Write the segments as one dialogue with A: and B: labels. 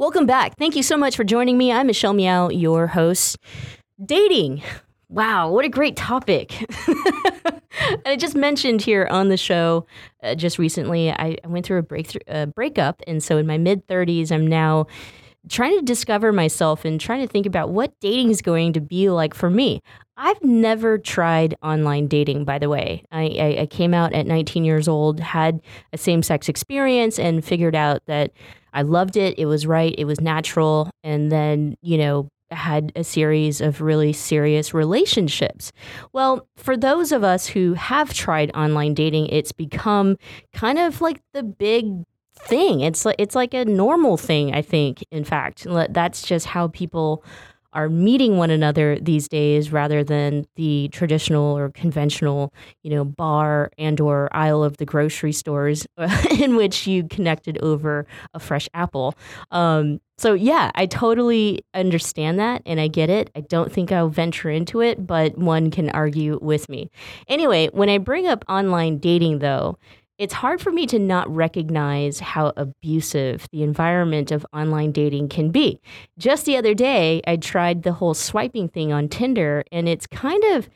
A: Welcome back. Thank you so much for joining me. I'm Michelle Meow, your host. Dating. Wow, what a great topic. I just mentioned here on the show uh, just recently, I, I, went through a breakthrough, uh, breakup. And so in my mid 30s, I'm now trying to discover myself and trying to think about what dating is going to be like for me. I've never tried online dating, by the way. I, I, I came out at 19 years old, had a same sex experience, and figured out that I loved it. It was right. It was natural. And then, you know, had a series of really serious relationships. Well, for those of us who have tried online dating, it's become kind of like the big thing. It's like it's like a normal thing, I think. In fact, that's just how people are meeting one another these days rather than the traditional or conventional, you know, bar and or aisle of the grocery stores in which you connected over a fresh apple. Um, so yeah, I totally understand that and I get it. I don't think I'll venture into it, but one can argue with me. Anyway, when I bring up online dating though, it's hard for me to not recognize how abusive the environment of online dating can be. Just the other day, I tried the whole swiping thing on Tinder, and it's kind of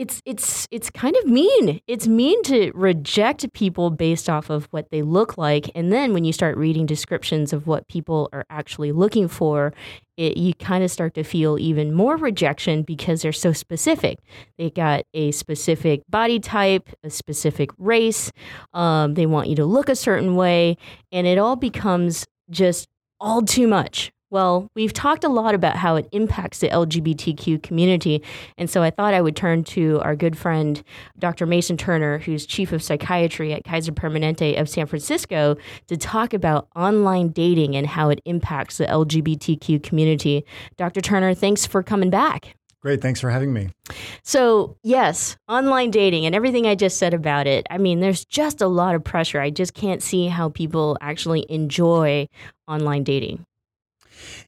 A: it's it's it's kind of mean. It's mean to reject people based off of what they look like, and then when you start reading descriptions of what people are actually looking for, it, you kind of start to feel even more rejection because they're so specific. They got a specific body type, a specific race. Um, they want you to look a certain way, and it all becomes just all too much well, we've talked a lot about how it impacts the LGBTQ community. And so I thought I would turn to our good friend, Dr. Mason Turner, who's chief of psychiatry at Kaiser Permanente of San Francisco, to talk about online dating and how it impacts the LGBTQ community. Dr. Turner, thanks for coming back.
B: Great. Thanks for having me.
A: So, yes, online dating and everything I just said about it. I mean, there's just a lot of pressure. I just can't see how people actually enjoy online dating.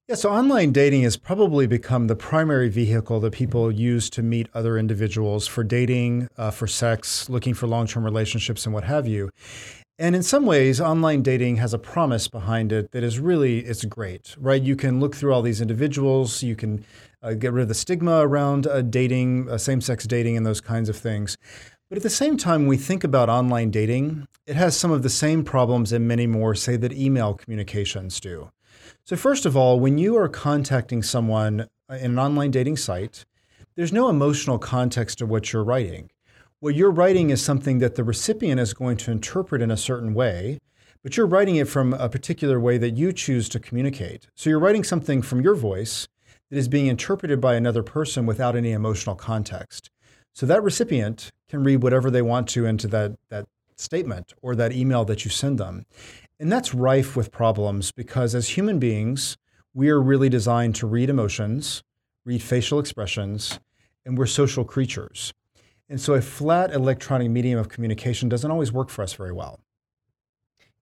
B: Yeah, so online dating has probably become the primary vehicle that people use to meet other individuals for dating, uh, for sex, looking for long term relationships, and what have you. And in some ways, online dating has a promise behind it that is really it's great, right? You can look through all these individuals, you can uh, get rid of the stigma around uh, dating, uh, same-sex dating, and those kinds of things. But at the same time, we think about online dating, it has some of the same problems and many more, say, that email communications do. So, first of all, when you are contacting someone uh, in an online dating site, there's no emotional context to what you're writing. What you're writing is something that the recipient is going to interpret in a certain way, but you're writing it from a particular way that you choose to communicate. So, you're writing something from your voice that is being interpreted by another person without any emotional context. So, that recipient can read whatever they want to into that, that statement or that email that you send them. And that's rife with problems because as human beings, we are really designed to read emotions, read facial expressions, and we're social creatures. And so a flat electronic medium of communication doesn't always work for us very well.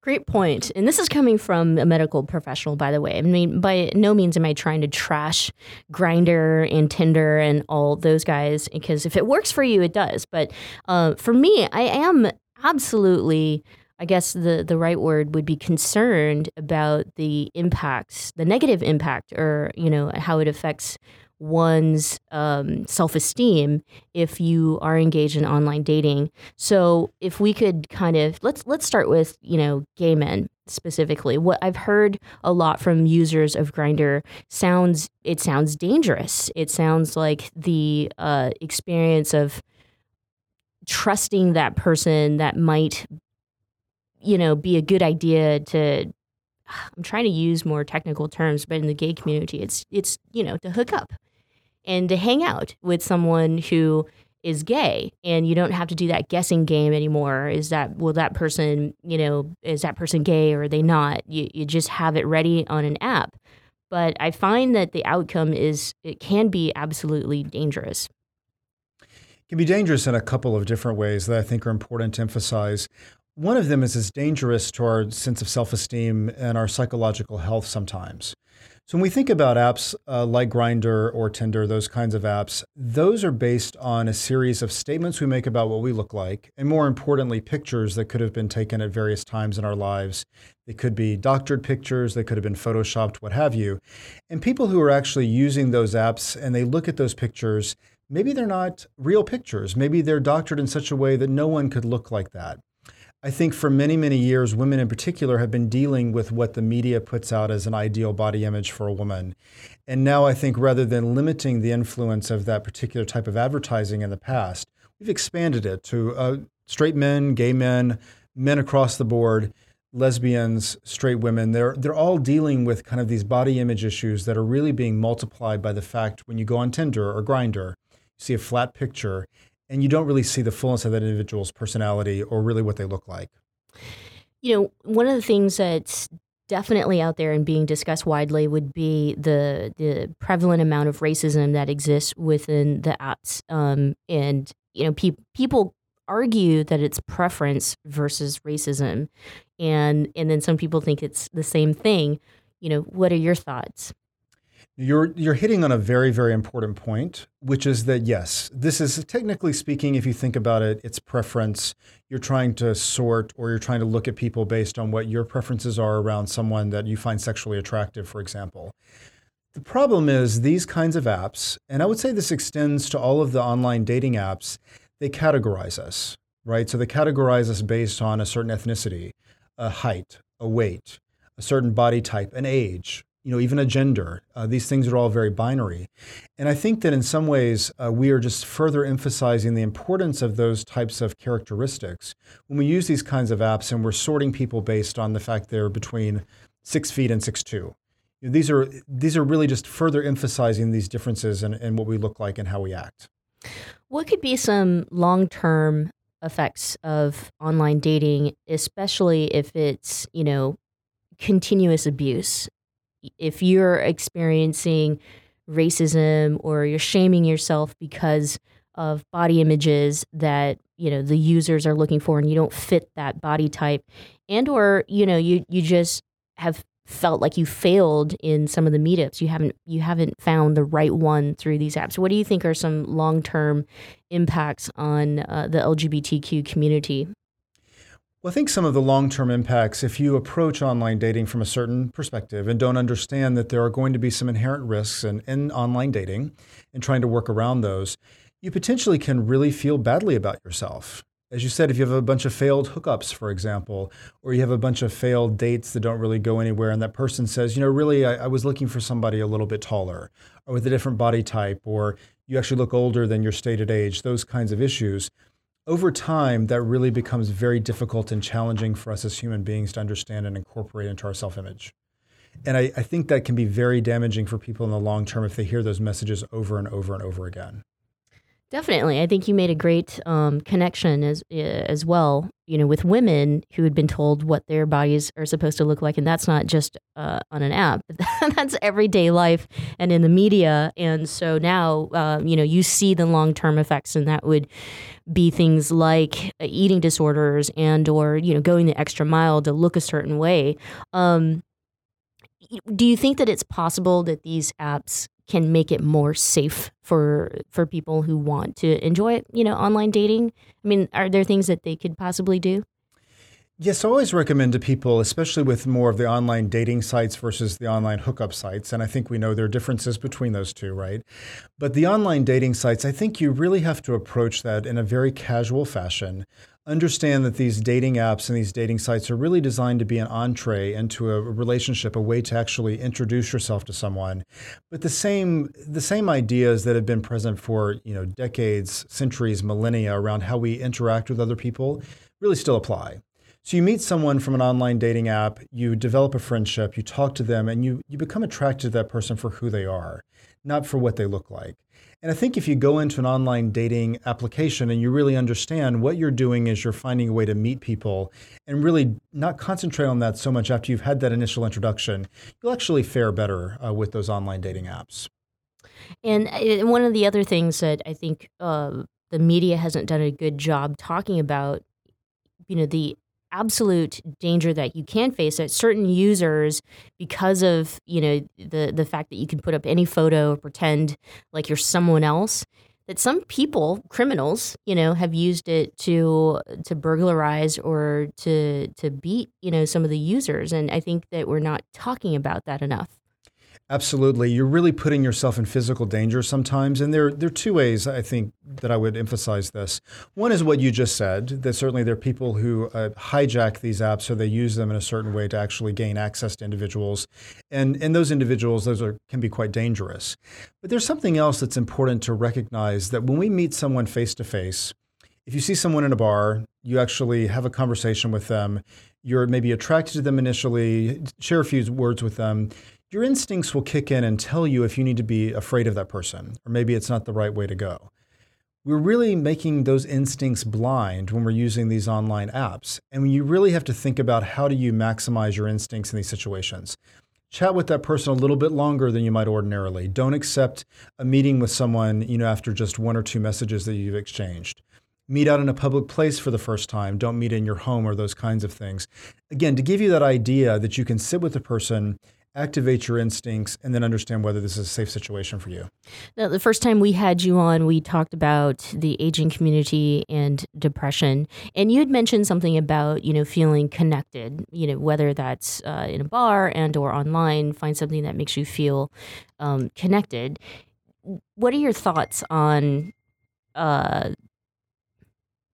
A: Great point. And this is coming from a medical professional, by the way. I mean, by no means am I trying to trash Grindr and Tinder and all those guys, because if it works for you, it does. But uh, for me, I am absolutely I guess the, the right word would be concerned about the impacts, the negative impact, or you know how it affects one's um, self esteem if you are engaged in online dating. So if we could kind of let's let's start with you know gay men specifically. What I've heard a lot from users of Grindr sounds it sounds dangerous. It sounds like the uh, experience of trusting that person that might you know, be a good idea to I'm trying to use more technical terms, but in the gay community, it's it's you know to hook up and to hang out with someone who is gay, and you don't have to do that guessing game anymore. Is that will that person you know is that person gay or are they not? You you just have it ready on an app. But I find that the outcome is it can be absolutely dangerous.
B: It can be dangerous in a couple of different ways that I think are important to emphasize. One of them is it's dangerous to our sense of self esteem and our psychological health sometimes. So when we think about apps uh, like Grindr or Tinder, those kinds of apps, those are based on a series of statements we make about what we look like, and more importantly, pictures that could have been taken at various times in our lives. They could be doctored pictures, they could have been photoshopped, what have you. And people who are actually using those apps and they look at those pictures, maybe they're not real pictures. Maybe they're doctored in such a way that no one could look like that. I think for many, many years, women in particular have been dealing with what the media puts out as an ideal body image for a woman. And now I think rather than limiting the influence of that particular type of advertising in the past, we've expanded it to uh, straight men, gay men, men across the board, lesbians, straight women. They're, they're all dealing with kind of these body image issues that are really being multiplied by the fact when you go on Tinder or Grindr, you see a flat picture and you don't really see the fullness of that individual's personality or really what they look like.
A: You know, one of the things that's definitely out there and being discussed widely would be the the prevalent amount of racism that exists within the apps, um, and you know, pe- people argue that it's preference versus racism, and and then some people think it's the same thing. You know, what are your thoughts?
B: You're you're hitting on a very very important point, which is that yes, this is technically speaking, if you think about it, it's preference. You're trying to sort or you're trying to look at people based on what your preferences are around someone that you find sexually attractive, for example. The problem is these kinds of apps, and I would say this extends to all of the online dating apps, they categorize us, right? So they categorize us based on a certain ethnicity, a height, a weight, a certain body type, an age, you know, even a gender. Uh, these things are all very binary. And I think that in some ways, uh, we are just further emphasizing the importance of those types of characteristics when we use these kinds of apps and we're sorting people based on the fact they're between six feet and six two. You know, these are these are really just further emphasizing these differences in, in what we look like and how we act.
A: What could be some long term effects of online dating, especially if it's, you know, continuous abuse if you're experiencing racism or you're shaming yourself because of body images that you know the users are looking for and you don't fit that body type and or you know you you just have felt like you failed in some of the meetups you haven't you haven't found the right one through these apps. What do you think are some long-term impacts on uh, the lgbtq community
B: well, I think some of the long term impacts, if you approach online dating from a certain perspective and don't understand that there are going to be some inherent risks in, in online dating and trying to work around those, you potentially can really feel badly about yourself. As you said, if you have a bunch of failed hookups, for example, or you have a bunch of failed dates that don't really go anywhere, and that person says, you know, really, I, I was looking for somebody a little bit taller or with a different body type, or you actually look older than your stated age, those kinds of issues over time, that really becomes very difficult and challenging for us as human beings to understand and incorporate into our self image. And I, I, think that can be very damaging for people in the long term if they hear those messages over and over and over again.
A: Definitely, I think you made a great um, connection as as well. You know, with women who had been told what their bodies are supposed to look like, and that's not just uh, on an app; that's everyday life and in the media. And so now, uh, you know, you see the long term effects, and that would be things like uh, eating disorders and or you know going the extra mile to look a certain way. Um, do you think that it's possible that these apps can make it more safe for for people who want to enjoy you know online dating? I mean are there things that they could possibly do
B: Yes, I always recommend to people, especially with more of the online dating sites versus the online hookup sites. And I think we know there are differences between those two, right? But the online dating sites, I think you really have to approach that in a very casual fashion. Understand that these dating apps and these dating sites are really designed to be an entree into a relationship, a way to actually introduce yourself to someone. But the same the same ideas that have been present for, you know, decades, centuries, millennia around how we interact with other people really still apply. So you meet someone from an online dating app, you develop a friendship, you talk to them, and you, you become attracted to that person for who they are, not for what they look like. And I think if you go into an online dating application and you really understand what you're doing is you're finding a way to meet people and really not concentrate on that so much after you've had that initial introduction, you'll actually fare better uh, with those online dating apps.
A: And uh, one of the other things that I think uh, the media hasn't done a good job talking about, you know, the absolute danger that you can face that certain users because of you know the the fact that you can put up any photo or pretend like you're someone else that some people criminals you know have used it to to burglarize or to to beat you know some of the users. And i think that we're not talking about that enough
B: Absolutely. You're really putting yourself in physical danger sometimes. And there, there are two ways I think that I would emphasize this. One is what you just said, that certainly there are people who uh, hijack these apps so they use them in a certain way to actually gain access to individuals. And, and those individuals, those are, can be quite dangerous. But there's something else that's important to recognize that when we meet someone face to face, if you see someone in a bar, you actually have a conversation with them, you're maybe attracted to them initially, share a few words with them your instincts will kick in and tell you if you need to be afraid of that person, or maybe it's not the right way to go. We're really making those instincts blind when we're using these online apps. And you really have to think about how do you maximize your instincts in these situations. Chat with that person a little bit longer than you might ordinarily. Don't accept a meeting with someone, you know, after just one or two messages that you've exchanged meet out in a public place for the first time. Don't meet in your home or those kinds of things. Again, to give you that idea that you can sit with a person activate your instincts, and then understand whether this is a safe situation for you.
A: Now, the first time we had you on, we talked about the aging community and depression, and you had mentioned something about you know feeling connected. You know whether that's uh, in a bar and or online, find something that makes you feel um, connected. What are your thoughts on? Uh,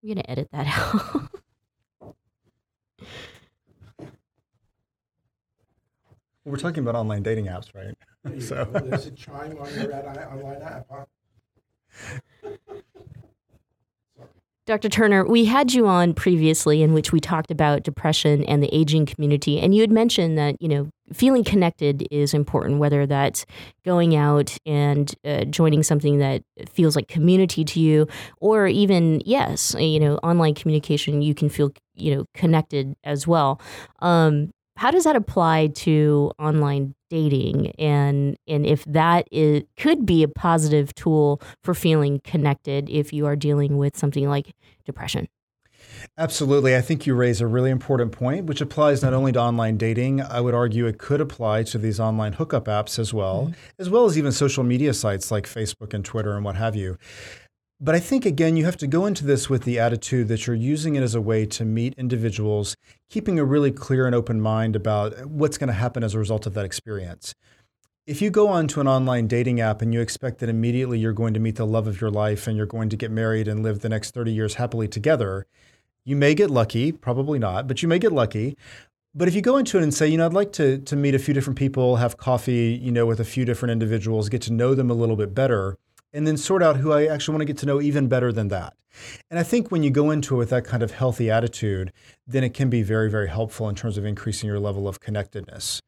A: I'm gonna edit that out.
B: Well, we're talking about online dating apps, right?
C: so there's a chime on your online app, huh?
A: Dr. Turner, we had you on previously in which we talked about depression and the aging community, and you had mentioned that you know feeling connected is important, whether that's going out and uh, joining something that feels like community to you, or even yes, you know, online communication, you can feel you know connected as well. Um, how does that apply to online dating and and if that is could be a positive tool for feeling connected if you are dealing with something like depression
B: Absolutely. I think you raise a really important point, which applies not only to online dating, I would argue it could apply to these online hookup apps as well, mm-hmm. as well as even social media sites like Facebook and Twitter and what have you. But I think, again, you have to go into this with the attitude that you're using it as a way to meet individuals, keeping a really clear and open mind about what's going to happen as a result of that experience. If you go onto an online dating app and you expect that immediately you're going to meet the love of your life and you're going to get married and live the next 30 years happily together, you may get lucky, probably not, but you may get lucky. But if you go into it and say, you know, I'd like to, to meet a few different people, have coffee, you know, with a few different individuals, get to know them a little bit better, and then sort out who I actually want to get to know even better than that. And I think when you go into it with that kind of healthy attitude, then it can be very, very helpful in terms of increasing your level of connectedness.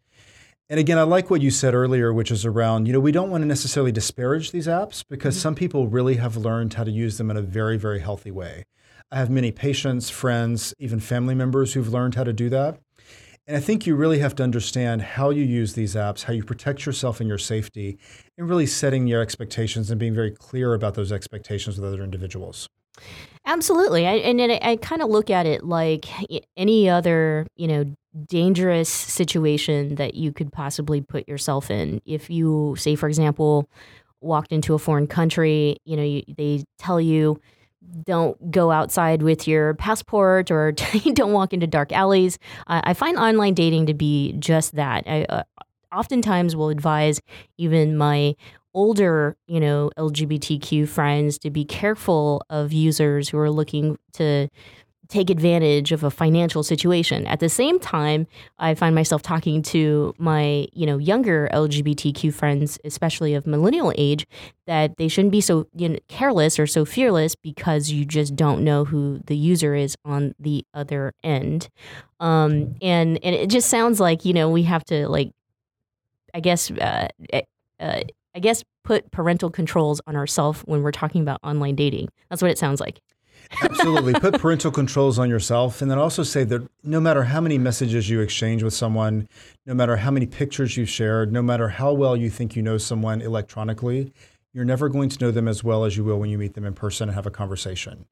B: And again, I like what you said earlier, which is around, you know, we don't want to necessarily disparage these apps because mm-hmm. some people really have learned how to use them in a very, very healthy way. I have many patients, friends, even family members who've learned how to do that. And I think you really have to understand how you use these apps, how you protect yourself and your safety, and really setting your expectations and being very clear about those expectations with other individuals.
A: Absolutely. I, and I, I kind of look at it like any other, you know, dangerous situation that you could possibly put yourself in. If you, say, for example, walked into a foreign country, you know, you, they tell you, don't go outside with your passport or don't walk into dark alleys. I find online dating to be just that. I uh, oftentimes will advise even my older, you know, LGBTQ friends to be careful of users who are looking to take advantage of a financial situation. At the same time, I find myself talking to my, you know, younger LGBTQ friends, especially of millennial age, that they shouldn't be so you know, careless or so fearless because you just don't know who the user is on the other end. Um, and and it just sounds like you know we have to like, I guess, uh, eh, uh, I guess put parental controls on ourselves when we're talking about online dating. That's what it sounds like.
B: Absolutely. Put parental controls on yourself. And then also say that no matter how many messages you exchange with someone, no matter how many pictures you've shared, no matter how well you think you know someone electronically, you're never going to know them as well as you will when you meet them in person and have a conversation.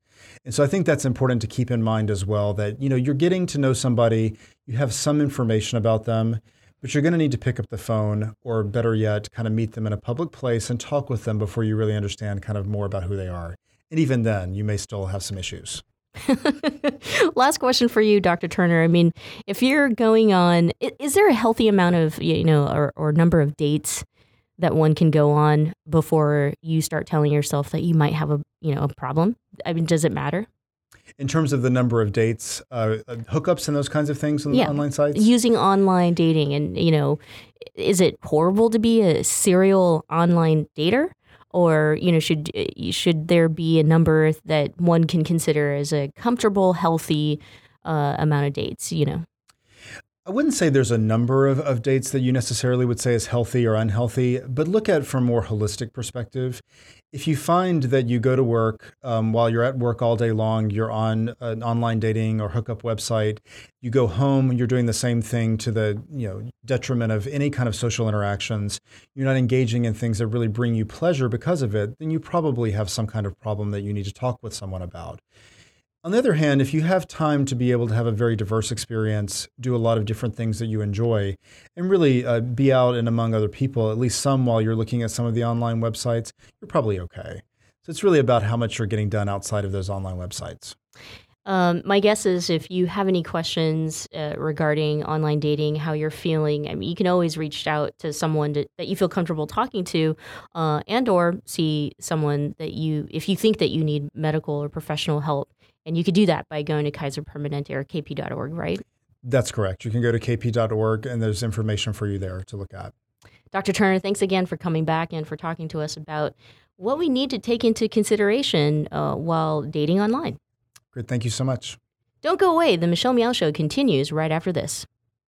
B: And so I think that's important to keep in mind as well that you know you're getting to know somebody, you have some information about them, but you're going to need to pick up the phone or better yet kind of meet them in a public place and talk with them before you really understand kind of more about who they are. And even then, you may still have some issues.
A: Last question for you, Dr. Turner. I mean, if you're going on, is there a healthy amount of, you know, or, or number of dates that one can go on before you start telling yourself that you might have a, you know, a problem? I mean, does it matter?
B: In terms of the number of dates, uh, uh hookups, and those kinds of things on yeah. online sites?
A: Using online dating. And, you know, is it horrible to be a serial online dater? Or you know should uh, should there be a number that one can consider as a comfortable healthy uh, amount of dates you know
B: I wouldn't say there's a number of, of dates that you necessarily would say is healthy or unhealthy, but look at it from a more holistic perspective. If you find that you go to work um, while you're at work all day long, you're on an online dating or hookup website, you go home, and you're doing the same thing to the you know detriment of any kind of social interactions, you're not engaging in things that really bring you pleasure because of it, then you probably have some kind of problem that you need to talk with someone about. On the other hand, if you have time to be able to have a very diverse experience, do a lot of different things that you enjoy, and really uh, be out and among other people, at least some while you're looking at some of the online websites, you're probably okay. So it's really about how much you're getting done outside of those online websites.
A: Um, my guess is if you have any questions uh, regarding online dating, how you're feeling, I mean, you can always reach out to someone to, that you feel comfortable talking to, uh, and or see someone that you, if you think that you need medical or professional help, and you could do that by going to Kaiser Permanente or kp.org, right?
B: That's correct. You can go to kp.org and there's information for you there to look at.
A: Dr. Turner, thanks again for coming back and for talking to us about what we need to take into consideration uh, while dating online.
B: Great. Thank you so much.
A: Don't go away. The Michelle Meow Show continues right after this.